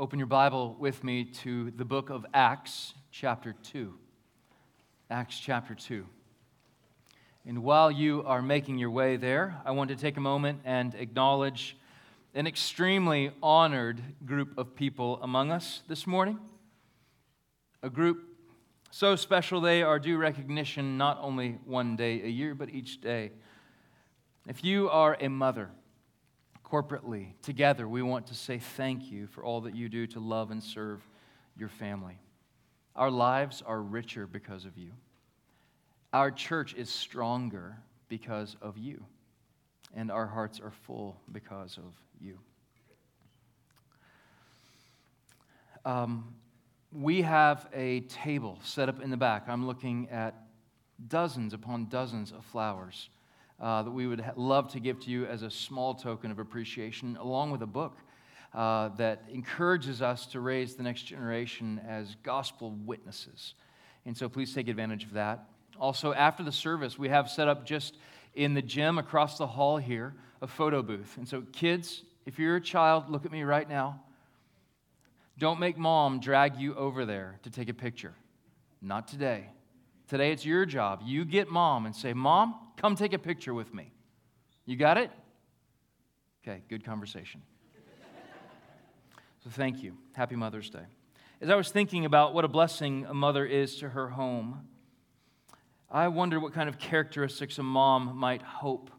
open your Bible with me to the book of Acts, chapter 2. Acts, chapter 2. And while you are making your way there, I want to take a moment and acknowledge an extremely honored group of people among us this morning. A group so special they are due recognition not only one day a year, but each day. If you are a mother, corporately, together, we want to say thank you for all that you do to love and serve your family. Our lives are richer because of you. Our church is stronger because of you. And our hearts are full because of you. Um, we have a table set up in the back. I'm looking at dozens upon dozens of flowers uh, that we would love to give to you as a small token of appreciation, along with a book uh, that encourages us to raise the next generation as gospel witnesses. And so please take advantage of that. Also, after the service, we have set up just in the gym across the hall here a photo booth. And so, kids, if you're a child, look at me right now. Don't make mom drag you over there to take a picture. Not today. Today it's your job. You get mom and say, Mom, come take a picture with me. You got it? Okay, good conversation. so thank you. Happy Mother's Day. As I was thinking about what a blessing a mother is to her home, I wonder what kind of characteristics a mom might hope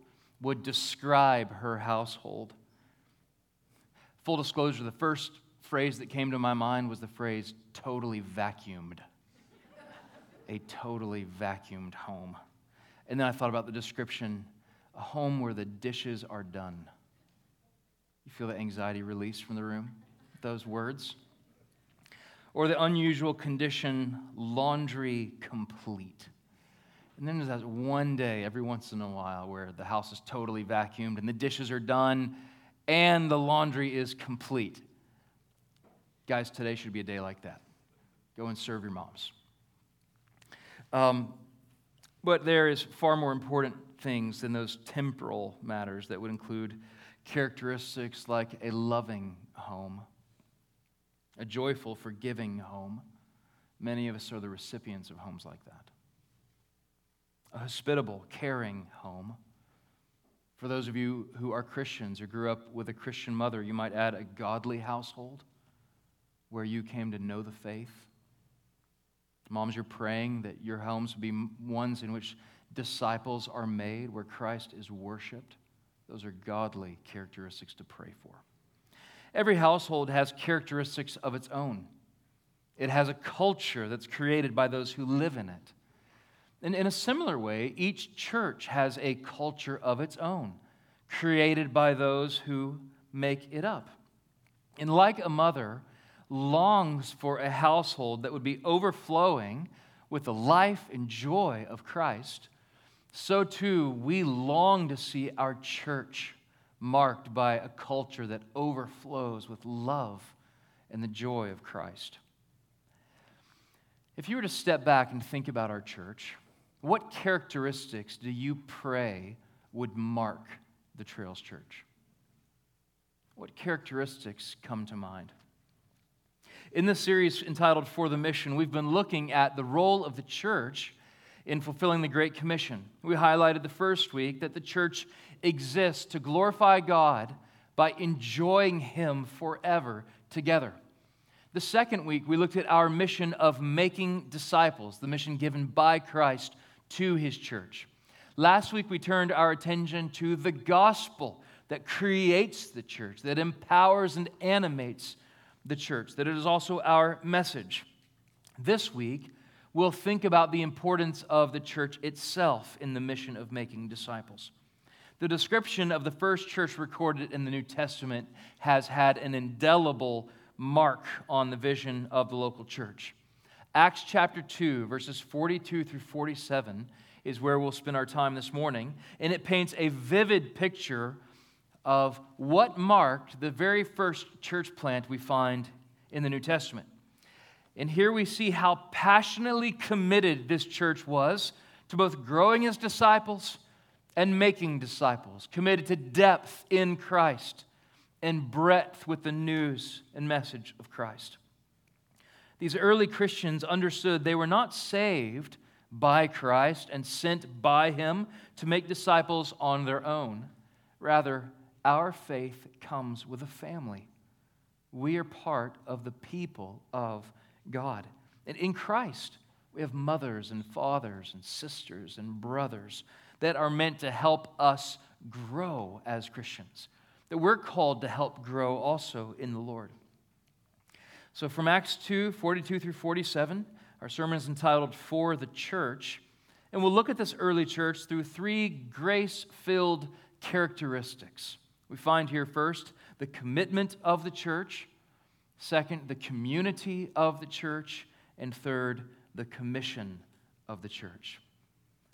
would describe her household. Full disclosure, the first phrase that came to my mind was the phrase totally vacuumed a totally vacuumed home. And then I thought about the description a home where the dishes are done. You feel the anxiety released from the room? Those words? Or the unusual condition, laundry complete. And then there's that one day every once in a while where the house is totally vacuumed and the dishes are done and the laundry is complete. Guys, today should be a day like that. Go and serve your moms. Um, but there is far more important things than those temporal matters that would include characteristics like a loving home, a joyful, forgiving home. Many of us are the recipients of homes like that. A hospitable, caring home. For those of you who are Christians or grew up with a Christian mother, you might add a godly household where you came to know the faith Moms, you're praying that your homes be ones in which disciples are made, where Christ is worshiped. Those are godly characteristics to pray for. Every household has characteristics of its own. It has a culture that's created by those who live in it. And in a similar way, each church has a culture of its own, created by those who make it up. And like a mother longs for a household that would be overflowing with the life and joy of Christ, so too we long to see our church marked by a culture that overflows with love and the joy of Christ. If you were to step back and think about our church, what characteristics do you pray would mark the Trails Church? What characteristics come to mind? In this series entitled For the Mission, we've been looking at the role of the church in fulfilling the Great Commission. We highlighted the first week that the church exists to glorify God by enjoying Him forever together. The second week, we looked at our mission of making disciples, the mission given by Christ to His church. Last week, we turned our attention to the gospel that creates the church, that empowers and animates the church, that it is also our message. This week, we'll think about the importance of the church itself in the mission of making disciples. The description of the first church recorded in the New Testament has had an indelible mark on the vision of the local church. Acts chapter 2, verses 42 through 47 is where we'll spend our time this morning, and it paints a vivid picture of what marked the very first church plant we find in the New Testament. And here we see how passionately committed this church was to both growing as disciples and making disciples, committed to depth in Christ and breadth with the news and message of Christ. These early Christians understood they were not saved by Christ and sent by Him to make disciples on their own. Rather, our faith comes with a family. We are part of the people of God. And in Christ, we have mothers and fathers and sisters and brothers that are meant to help us grow as Christians, that we're called to help grow also in the Lord. So from Acts 2 42 through 47, our sermon is entitled For the Church. And we'll look at this early church through three grace filled characteristics. We find here first the commitment of the church, second, the community of the church, and third, the commission of the church.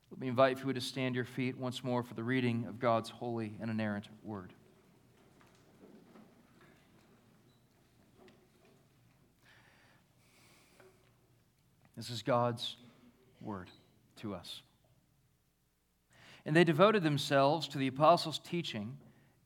Let me invite you to stand your feet once more for the reading of God's holy and inerrant word. This is God's word to us. And they devoted themselves to the apostles' teaching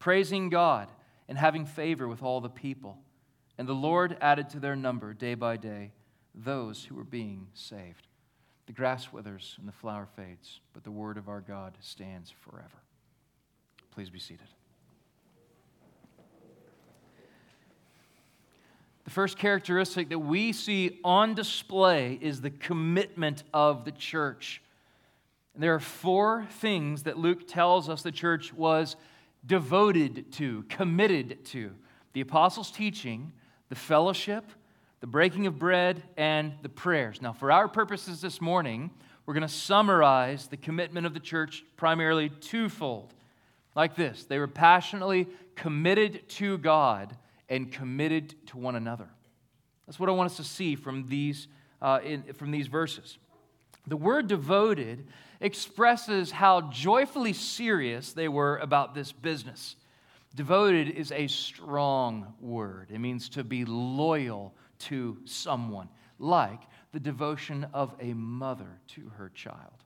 praising God and having favor with all the people. And the Lord added to their number day by day those who were being saved. The grass withers and the flower fades, but the word of our God stands forever. Please be seated. The first characteristic that we see on display is the commitment of the church. And there are four things that Luke tells us the church was devoted to, committed to the apostles' teaching, the fellowship, the breaking of bread, and the prayers. Now, for our purposes this morning, we're going to summarize the commitment of the church primarily twofold. Like this they were passionately committed to God and committed to one another. That's what I want us to see from these, uh, in, from these verses. The word devoted expresses how joyfully serious they were about this business. Devoted is a strong word, it means to be loyal to someone, like the devotion of a mother to her child.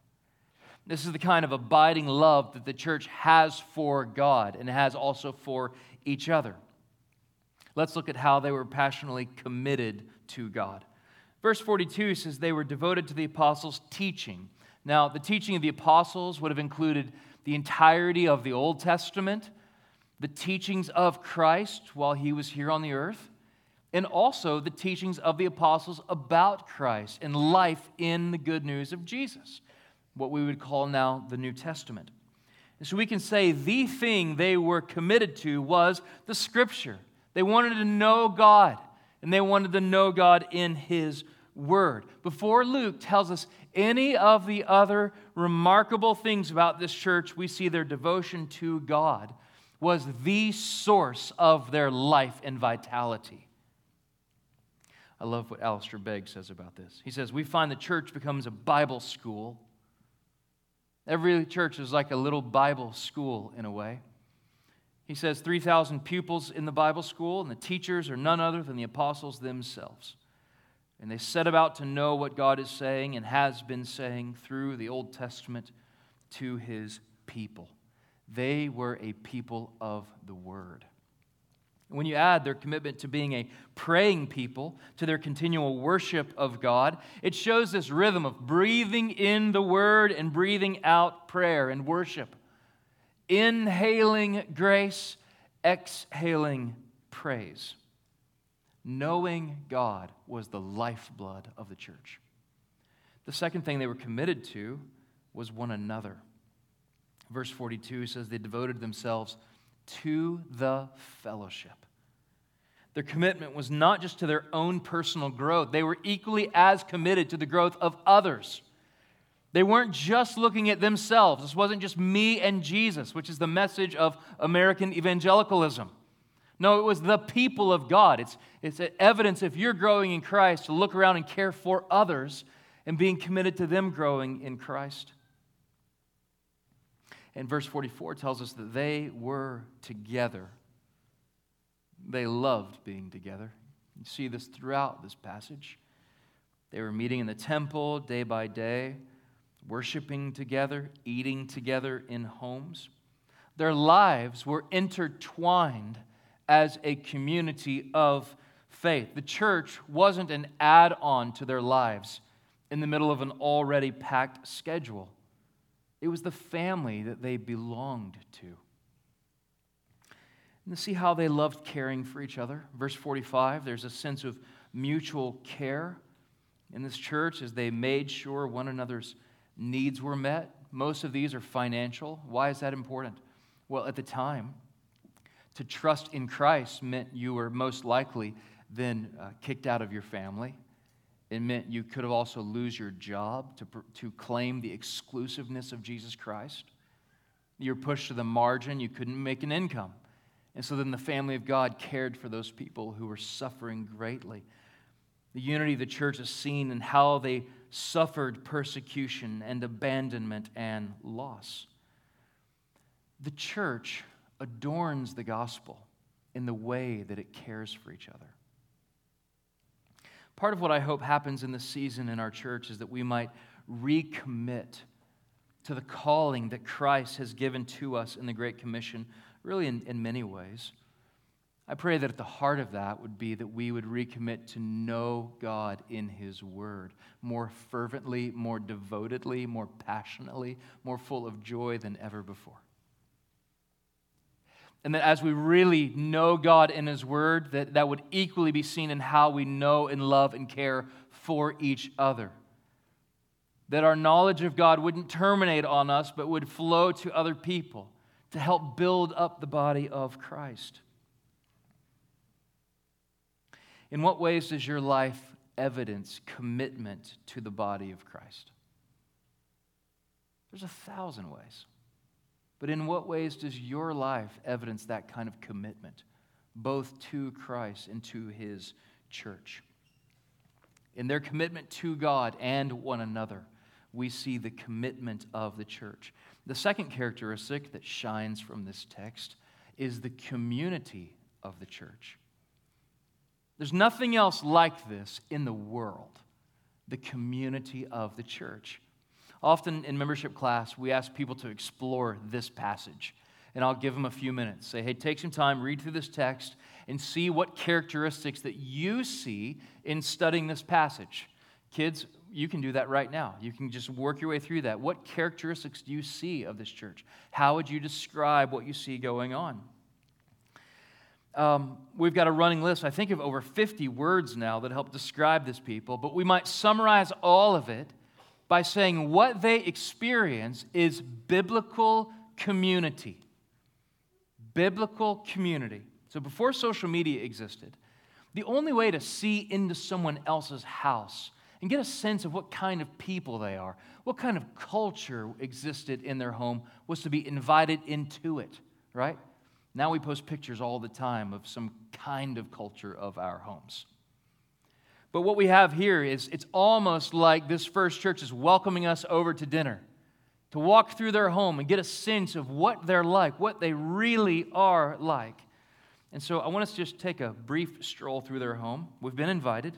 This is the kind of abiding love that the church has for God and has also for each other. Let's look at how they were passionately committed to God. Verse 42 says they were devoted to the apostles' teaching. Now, the teaching of the apostles would have included the entirety of the Old Testament, the teachings of Christ while he was here on the earth, and also the teachings of the apostles about Christ and life in the good news of Jesus, what we would call now the New Testament. And so we can say the thing they were committed to was the Scripture. They wanted to know God, and they wanted to know God in His Word. Before Luke tells us any of the other remarkable things about this church, we see their devotion to God was the source of their life and vitality. I love what Alistair Begg says about this. He says, We find the church becomes a Bible school. Every church is like a little Bible school in a way. He says 3,000 pupils in the Bible school, and the teachers are none other than the apostles themselves. And they set about to know what God is saying and has been saying through the Old Testament to his people. They were a people of the Word. When you add their commitment to being a praying people, to their continual worship of God, it shows this rhythm of breathing in the Word and breathing out prayer and worship inhaling grace, exhaling praise. Knowing God was the lifeblood of the church. The second thing they were committed to was one another. Verse 42 says they devoted themselves to the fellowship. Their commitment was not just to their own personal growth, they were equally as committed to the growth of others. They weren't just looking at themselves. This wasn't just me and Jesus, which is the message of American evangelicalism. No, it was the people of God. It's, it's evidence if you're growing in Christ to look around and care for others and being committed to them growing in Christ. And verse 44 tells us that they were together. They loved being together. You see this throughout this passage. They were meeting in the temple day by day, worshiping together, eating together in homes. Their lives were intertwined as a community of faith. The church wasn't an add on to their lives in the middle of an already packed schedule, it was the family that they belonged to. And see how they loved caring for each other. Verse 45, there's a sense of mutual care in this church as they made sure one another's needs were met. Most of these are financial. Why is that important? Well, at the time, to trust in Christ meant you were most likely then uh, kicked out of your family. It meant you could have also lose your job to, to claim the exclusiveness of Jesus Christ. You're pushed to the margin, you couldn't make an income. And so then the family of God cared for those people who were suffering greatly. The unity of the church is seen in how they suffered persecution and abandonment and loss. The church adorns the gospel in the way that it cares for each other. Part of what I hope happens in this season in our church is that we might recommit to the calling that Christ has given to us in the Great Commission, really in, in many ways. I pray that at the heart of that would be that we would recommit to know God in His Word more fervently, more devotedly, more passionately, more full of joy than ever before. And that as we really know God in His Word, that, that would equally be seen in how we know and love and care for each other. That our knowledge of God wouldn't terminate on us, but would flow to other people to help build up the body of Christ. In what ways does your life evidence commitment to the body of Christ? There's a thousand ways. But in what ways does your life evidence that kind of commitment, both to Christ and to his church? In their commitment to God and one another, we see the commitment of the church. The second characteristic that shines from this text is the community of the church. There's nothing else like this in the world the community of the church. Often in membership class, we ask people to explore this passage. And I'll give them a few minutes. Say, hey, take some time, read through this text, and see what characteristics that you see in studying this passage. Kids, you can do that right now. You can just work your way through that. What characteristics do you see of this church? How would you describe what you see going on? Um, we've got a running list, I think, of over 50 words now that help describe this people, but we might summarize all of it by saying what they experience is biblical community. Biblical community. So before social media existed, the only way to see into someone else's house and get a sense of what kind of people they are, what kind of culture existed in their home, was to be invited into it, right? Now we post pictures all the time of some kind of culture of our homes. But what we have here is it's almost like this first church is welcoming us over to dinner to walk through their home and get a sense of what they're like, what they really are like. And so I want us to just take a brief stroll through their home. We've been invited.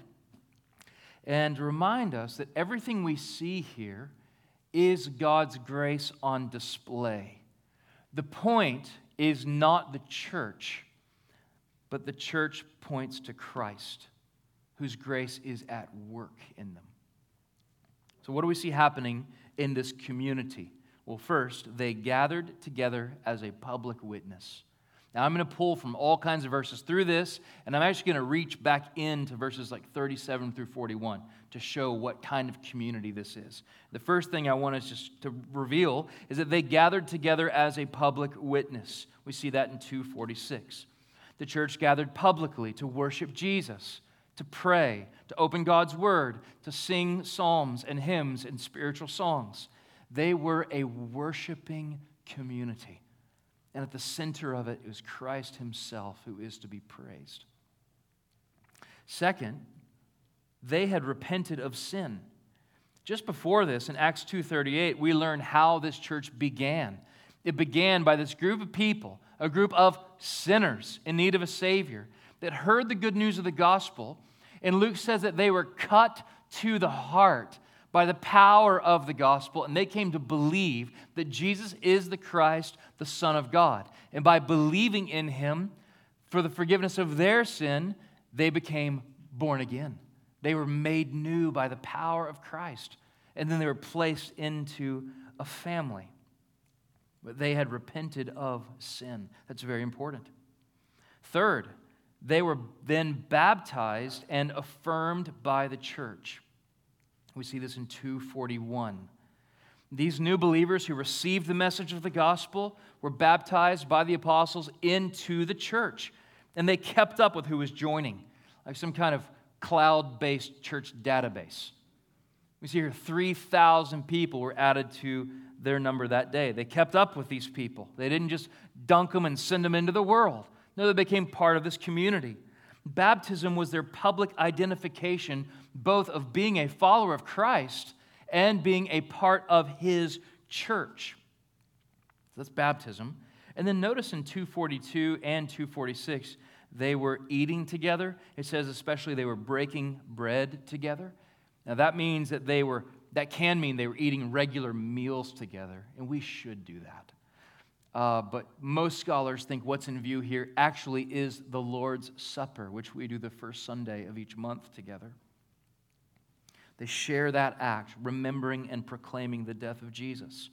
And remind us that everything we see here is God's grace on display. The point is not the church, but the church points to Christ whose grace is at work in them. So, what do we see happening in this community? Well, first, they gathered together as a public witness. Now, I'm going to pull from all kinds of verses through this, and I'm actually going to reach back into verses like 37 through 41 to show what kind of community this is. The first thing I want us just to reveal is that they gathered together as a public witness. We see that in 246. The church gathered publicly to worship Jesus to pray, to open God's word, to sing psalms and hymns and spiritual songs. They were a worshiping community. And at the center of it is Christ himself who is to be praised. Second, they had repented of sin. Just before this, in Acts 2:38, we learn how this church began. It began by this group of people, a group of sinners in need of a savior that heard the good news of the gospel, and Luke says that they were cut to the heart by the power of the gospel, and they came to believe that Jesus is the Christ, the Son of God. And by believing in him for the forgiveness of their sin, they became born again. They were made new by the power of Christ. And then they were placed into a family. But they had repented of sin. That's very important. Third, they were then baptized and affirmed by the church. We see this in 241. These new believers who received the message of the gospel were baptized by the apostles into the church, and they kept up with who was joining, like some kind of cloud based church database. We see here 3,000 people were added to their number that day. They kept up with these people. They didn't just dunk them and send them into the world. No, they became part of this community. Baptism was their public identification, both of being a follower of Christ and being a part of his church. So that's baptism. And then notice in 242 and 246, they were eating together. It says, especially, they were breaking bread together. Now, that means that they were, that can mean they were eating regular meals together, and we should do that. Uh, but most scholars think what's in view here actually is the Lord's Supper, which we do the first Sunday of each month together. They share that act, remembering and proclaiming the death of Jesus.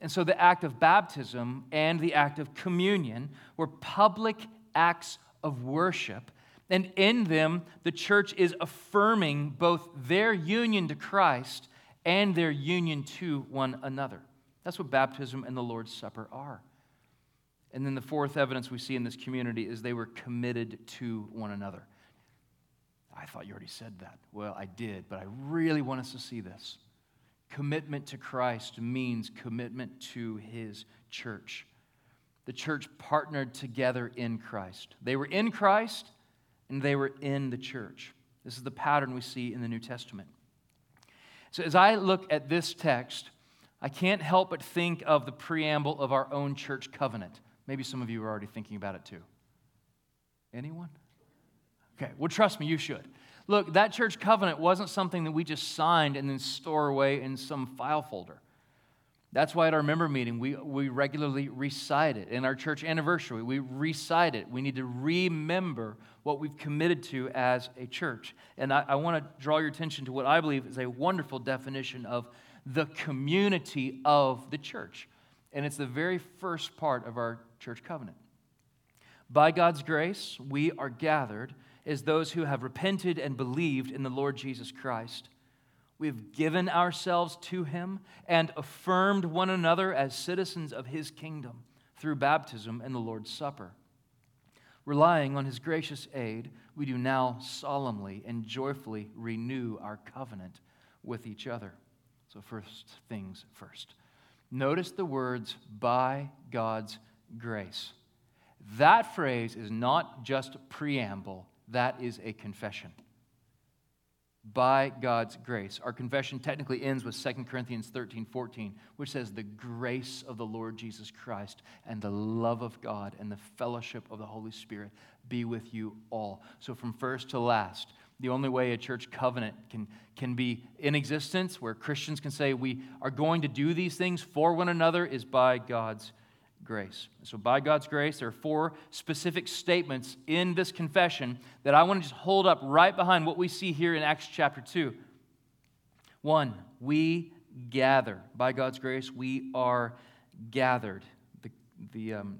And so the act of baptism and the act of communion were public acts of worship. And in them, the church is affirming both their union to Christ and their union to one another. That's what baptism and the Lord's Supper are. And then the fourth evidence we see in this community is they were committed to one another. I thought you already said that. Well, I did, but I really want us to see this. Commitment to Christ means commitment to his church the church partnered together in Christ. They were in Christ and they were in the church. This is the pattern we see in the New Testament. So, as I look at this text, I can't help but think of the preamble of our own church covenant. Maybe some of you are already thinking about it too. Anyone? Okay, well, trust me, you should. Look, that church covenant wasn't something that we just signed and then store away in some file folder. That's why at our member meeting, we, we regularly recite it. In our church anniversary, we recite it. We need to remember what we've committed to as a church. And I, I want to draw your attention to what I believe is a wonderful definition of the community of the church. And it's the very first part of our church covenant. By God's grace, we are gathered as those who have repented and believed in the Lord Jesus Christ we have given ourselves to him and affirmed one another as citizens of his kingdom through baptism and the Lord's Supper. Relying on his gracious aid, we do now solemnly and joyfully renew our covenant with each other. So, first things first. Notice the words, by God's grace. That phrase is not just preamble, that is a confession by God's grace. Our confession technically ends with 2 Corinthians 13 14, which says, The grace of the Lord Jesus Christ and the love of God and the fellowship of the Holy Spirit be with you all. So, from first to last, the only way a church covenant can, can be in existence, where Christians can say we are going to do these things for one another, is by God's grace. So, by God's grace, there are four specific statements in this confession that I want to just hold up right behind what we see here in Acts chapter 2. One, we gather. By God's grace, we are gathered. The, the, um,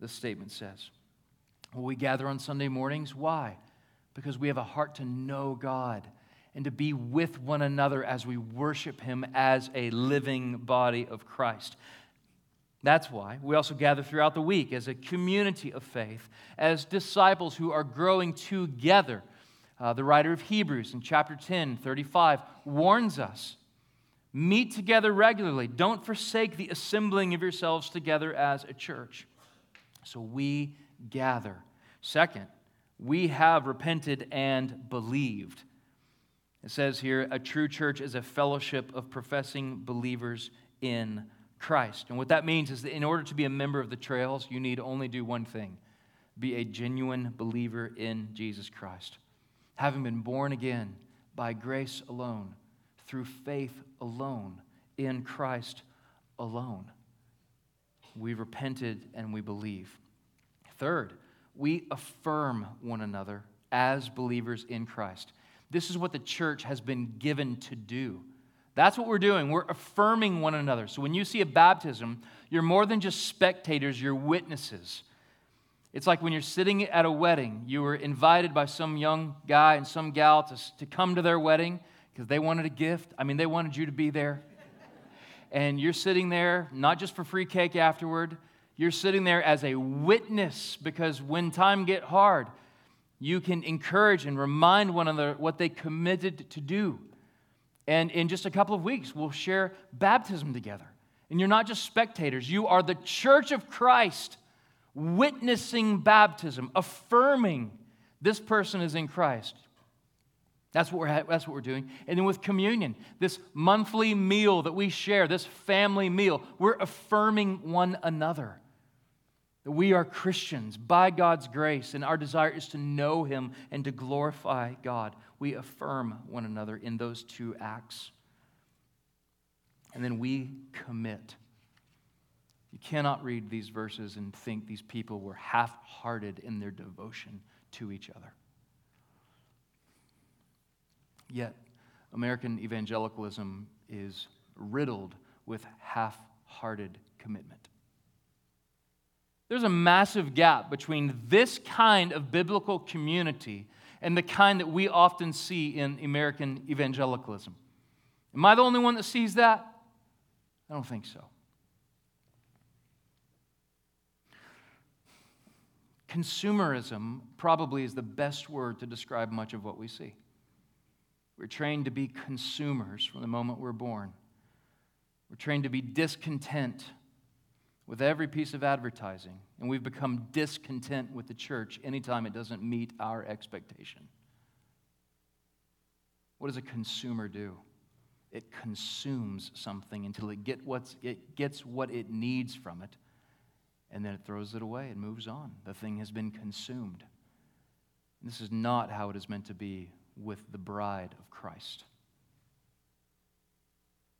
the statement says. Well, we gather on Sunday mornings. Why? Because we have a heart to know God and to be with one another as we worship Him as a living body of Christ. That's why we also gather throughout the week as a community of faith, as disciples who are growing together. Uh, the writer of Hebrews in chapter 10, 35, warns us Meet together regularly. Don't forsake the assembling of yourselves together as a church. So we gather. Second, we have repented and believed. It says here a true church is a fellowship of professing believers in Christ. And what that means is that in order to be a member of the trails, you need only do one thing be a genuine believer in Jesus Christ. Having been born again by grace alone, through faith alone, in Christ alone. We repented and we believe. Third, we affirm one another as believers in Christ. This is what the church has been given to do. That's what we're doing. We're affirming one another. So when you see a baptism, you're more than just spectators, you're witnesses. It's like when you're sitting at a wedding, you were invited by some young guy and some gal to, to come to their wedding because they wanted a gift. I mean, they wanted you to be there. And you're sitting there, not just for free cake afterward, you're sitting there as a witness because when time get hard, you can encourage and remind one another what they committed to do. And in just a couple of weeks, we'll share baptism together. And you're not just spectators, you are the church of Christ, witnessing baptism, affirming this person is in Christ. That's what, we're, that's what we're doing. And then with communion, this monthly meal that we share, this family meal, we're affirming one another. That we are Christians by God's grace, and our desire is to know Him and to glorify God. We affirm one another in those two acts. And then we commit. You cannot read these verses and think these people were half hearted in their devotion to each other. Yet, American evangelicalism is riddled with half hearted commitment. There's a massive gap between this kind of biblical community and the kind that we often see in American evangelicalism. Am I the only one that sees that? I don't think so. Consumerism probably is the best word to describe much of what we see. We're trained to be consumers from the moment we're born. We're trained to be discontent with every piece of advertising, and we've become discontent with the church anytime it doesn't meet our expectation. What does a consumer do? It consumes something until it, get what's, it gets what it needs from it, and then it throws it away and moves on. The thing has been consumed. This is not how it is meant to be with the bride of Christ.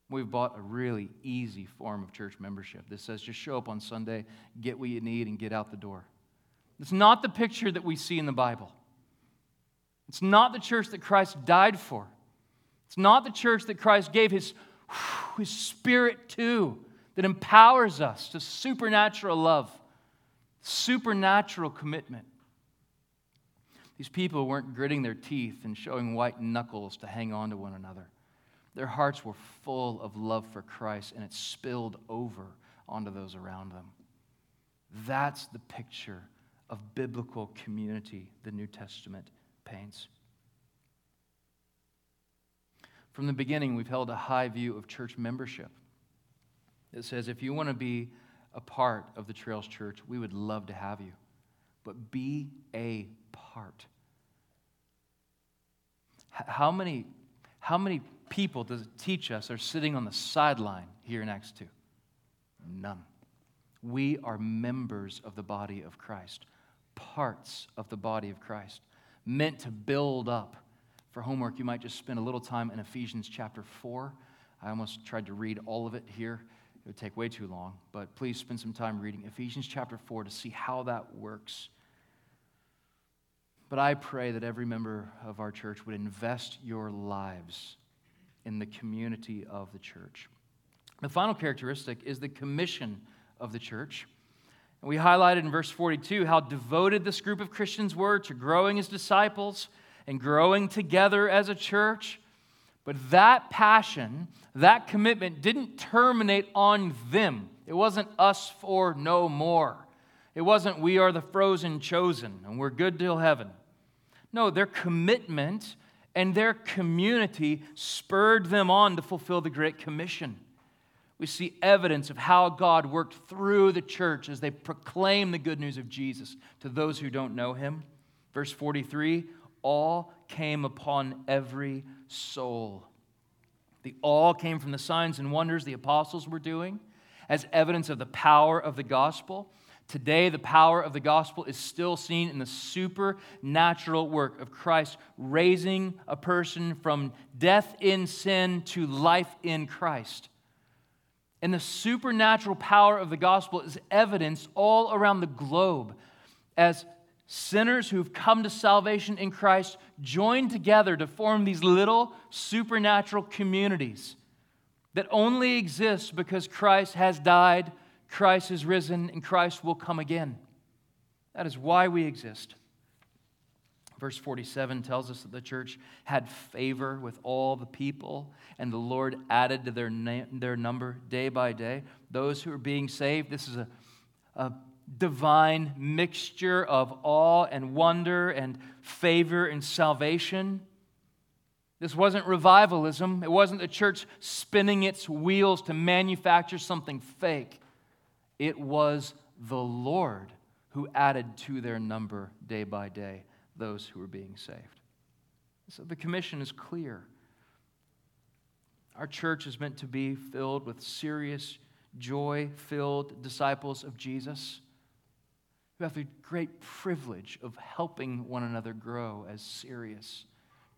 We've bought a really easy form of church membership that says just show up on Sunday, get what you need, and get out the door. It's not the picture that we see in the Bible. It's not the church that Christ died for. It's not the church that Christ gave his, his spirit to, that empowers us to supernatural love, supernatural commitment. These people weren't gritting their teeth and showing white knuckles to hang on to one another. Their hearts were full of love for Christ, and it spilled over onto those around them. That's the picture of biblical community the New Testament paints. From the beginning, we've held a high view of church membership. It says if you want to be a part of the Trails Church, we would love to have you, but be a part. How many, how many people it teach us are sitting on the sideline here in Acts 2? None. We are members of the body of Christ, parts of the body of Christ, meant to build up. For homework, you might just spend a little time in Ephesians chapter 4. I almost tried to read all of it here. It would take way too long, but please spend some time reading Ephesians chapter 4 to see how that works. But I pray that every member of our church would invest your lives in the community of the church. The final characteristic is the commission of the church. And we highlighted in verse 42 how devoted this group of Christians were to growing as disciples and growing together as a church. But that passion, that commitment didn't terminate on them. It wasn't us four no more. It wasn't we are the frozen chosen and we're good till heaven. No, their commitment and their community spurred them on to fulfill the Great Commission. We see evidence of how God worked through the church as they proclaim the good news of Jesus to those who don't know him. Verse 43 all came upon every soul. The all came from the signs and wonders the apostles were doing as evidence of the power of the gospel. Today, the power of the gospel is still seen in the supernatural work of Christ raising a person from death in sin to life in Christ. And the supernatural power of the gospel is evidenced all around the globe as sinners who've come to salvation in Christ join together to form these little supernatural communities that only exist because Christ has died Christ is risen and Christ will come again. That is why we exist. Verse 47 tells us that the church had favor with all the people, and the Lord added to their, na- their number day by day. Those who are being saved, this is a, a divine mixture of awe and wonder and favor and salvation. This wasn't revivalism. It wasn't the church spinning its wheels to manufacture something fake. It was the Lord who added to their number day by day those who were being saved. So the commission is clear. Our church is meant to be filled with serious, joy filled disciples of Jesus who have the great privilege of helping one another grow as serious,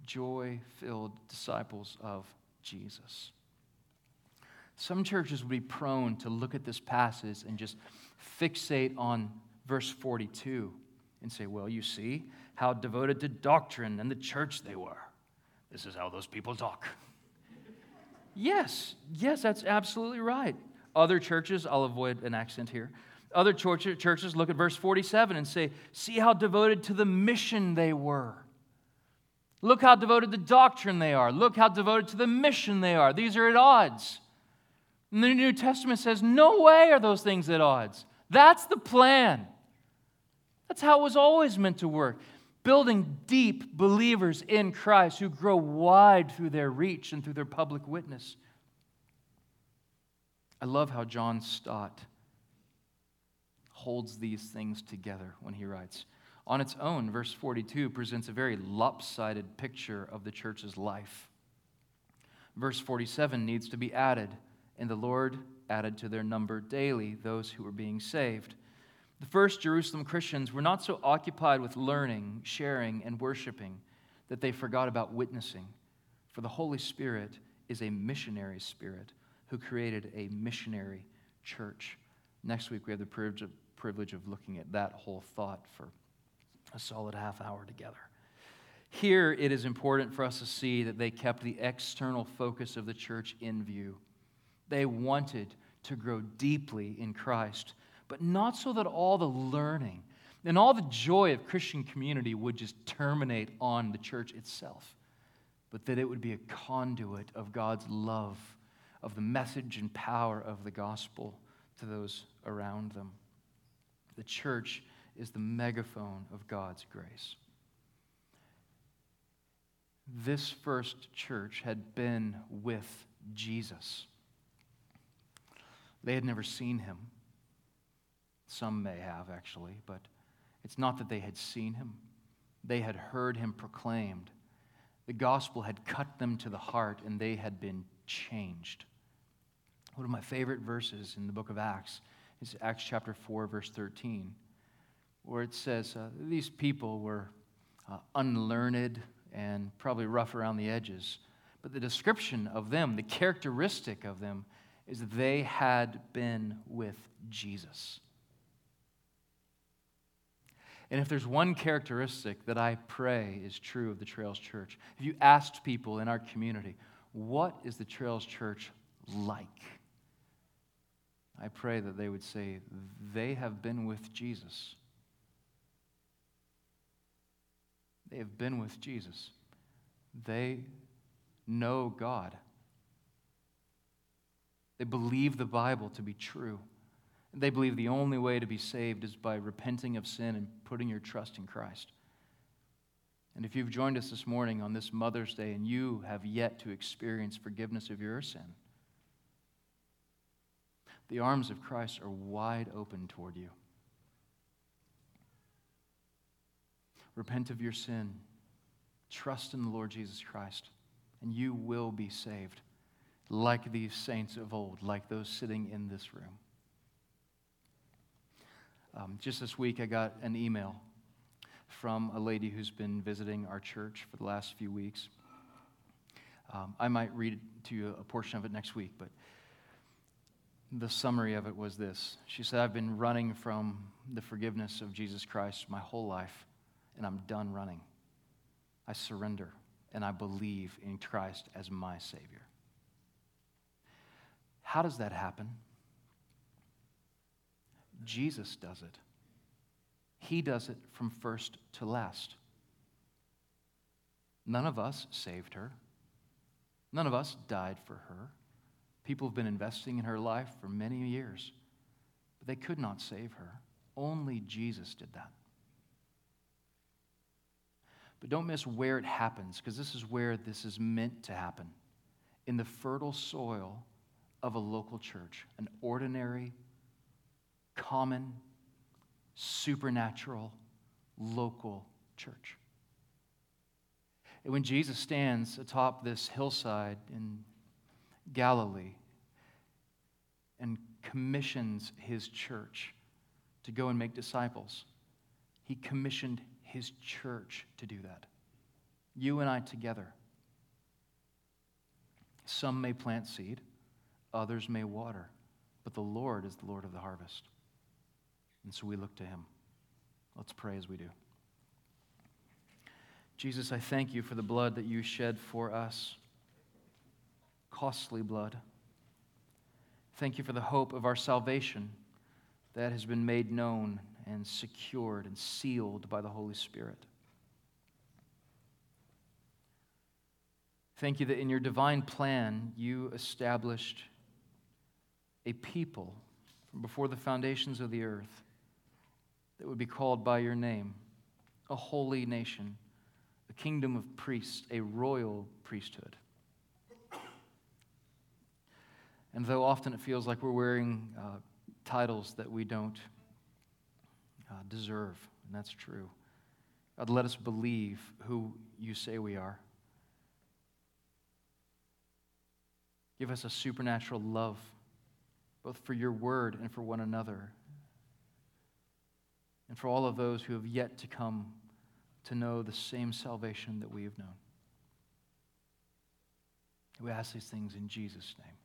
joy filled disciples of Jesus. Some churches would be prone to look at this passage and just fixate on verse 42 and say, well, you see how devoted to doctrine and the church they were. This is how those people talk. yes, yes, that's absolutely right. Other churches, I'll avoid an accent here. Other churches look at verse 47 and say, see how devoted to the mission they were. Look how devoted to doctrine they are. Look how devoted to the mission they are. These are at odds. And the New Testament says, no way are those things at odds. That's the plan. That's how it was always meant to work. Building deep believers in Christ who grow wide through their reach and through their public witness. I love how John Stott holds these things together when he writes. On its own, verse 42 presents a very lopsided picture of the church's life. Verse 47 needs to be added and the Lord added to their number daily those who were being saved. The first Jerusalem Christians were not so occupied with learning, sharing, and worshiping that they forgot about witnessing. For the Holy Spirit is a missionary spirit who created a missionary church. Next week, we have the privilege of, privilege of looking at that whole thought for a solid half hour together. Here, it is important for us to see that they kept the external focus of the church in view. They wanted to grow deeply in Christ, but not so that all the learning and all the joy of Christian community would just terminate on the church itself, but that it would be a conduit of God's love, of the message and power of the gospel to those around them. The church is the megaphone of God's grace. This first church had been with Jesus. They had never seen him. Some may have, actually, but it's not that they had seen him. They had heard him proclaimed. The gospel had cut them to the heart, and they had been changed. One of my favorite verses in the book of Acts is Acts chapter 4, verse 13, where it says, uh, These people were uh, unlearned and probably rough around the edges. But the description of them, the characteristic of them, is they had been with Jesus. And if there's one characteristic that I pray is true of the Trails Church, if you asked people in our community, what is the Trails Church like? I pray that they would say, they have been with Jesus. They have been with Jesus. They know God. They believe the Bible to be true. They believe the only way to be saved is by repenting of sin and putting your trust in Christ. And if you've joined us this morning on this Mother's Day and you have yet to experience forgiveness of your sin, the arms of Christ are wide open toward you. Repent of your sin, trust in the Lord Jesus Christ, and you will be saved, like these saints of old, like those sitting in this room. Um, just this week, I got an email from a lady who's been visiting our church for the last few weeks. Um, I might read to you a portion of it next week, but the summary of it was this. She said, I've been running from the forgiveness of Jesus Christ my whole life, and I'm done running. I surrender, and I believe in Christ as my Savior. How does that happen? Jesus does it. He does it from first to last. None of us saved her. None of us died for her. People have been investing in her life for many years, but they could not save her. Only Jesus did that. But don't miss where it happens, because this is where this is meant to happen in the fertile soil of a local church, an ordinary, common, supernatural, local church. And when Jesus stands atop this hillside in Galilee and commissions his church to go and make disciples, he commissioned his church to do that. You and I together. Some may plant seed, others may water, but the Lord is the Lord of the harvest. And so we look to him. Let's pray as we do. Jesus, I thank you for the blood that you shed for us, costly blood. Thank you for the hope of our salvation that has been made known and secured and sealed by the Holy Spirit. Thank you that in your divine plan you established a people from before the foundations of the earth that would be called by your name, a holy nation, a kingdom of priests, a royal priesthood. And though often it feels like we're wearing uh, titles that we don't uh, deserve, and that's true, God, let us believe who you say we are. Give us a supernatural love, both for your word and for one another and for all of those who have yet to come to know the same salvation that we have known. We ask these things in Jesus' name.